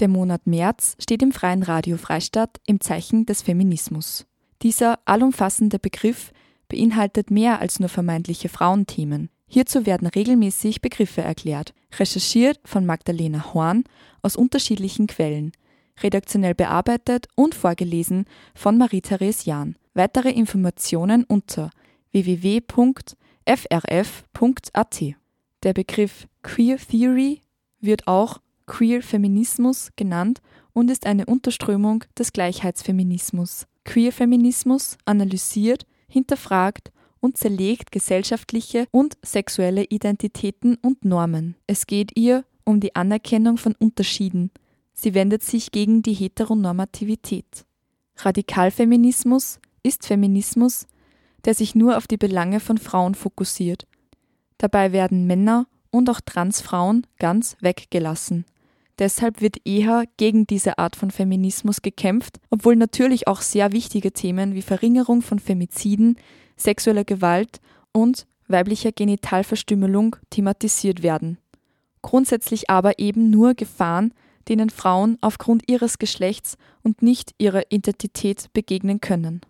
Der Monat März steht im Freien Radio Freistadt im Zeichen des Feminismus. Dieser allumfassende Begriff beinhaltet mehr als nur vermeintliche Frauenthemen. Hierzu werden regelmäßig Begriffe erklärt, recherchiert von Magdalena Horn aus unterschiedlichen Quellen, redaktionell bearbeitet und vorgelesen von Marie-Therese Jahn. Weitere Informationen unter www.frf.at. Der Begriff Queer Theory wird auch Queer Feminismus genannt und ist eine Unterströmung des Gleichheitsfeminismus. Queer Feminismus analysiert, hinterfragt und zerlegt gesellschaftliche und sexuelle Identitäten und Normen. Es geht ihr um die Anerkennung von Unterschieden. Sie wendet sich gegen die Heteronormativität. Radikalfeminismus ist Feminismus, der sich nur auf die Belange von Frauen fokussiert. Dabei werden Männer und auch Transfrauen ganz weggelassen. Deshalb wird eher gegen diese Art von Feminismus gekämpft, obwohl natürlich auch sehr wichtige Themen wie Verringerung von Femiziden, sexueller Gewalt und weiblicher Genitalverstümmelung thematisiert werden. Grundsätzlich aber eben nur Gefahren, denen Frauen aufgrund ihres Geschlechts und nicht ihrer Identität begegnen können.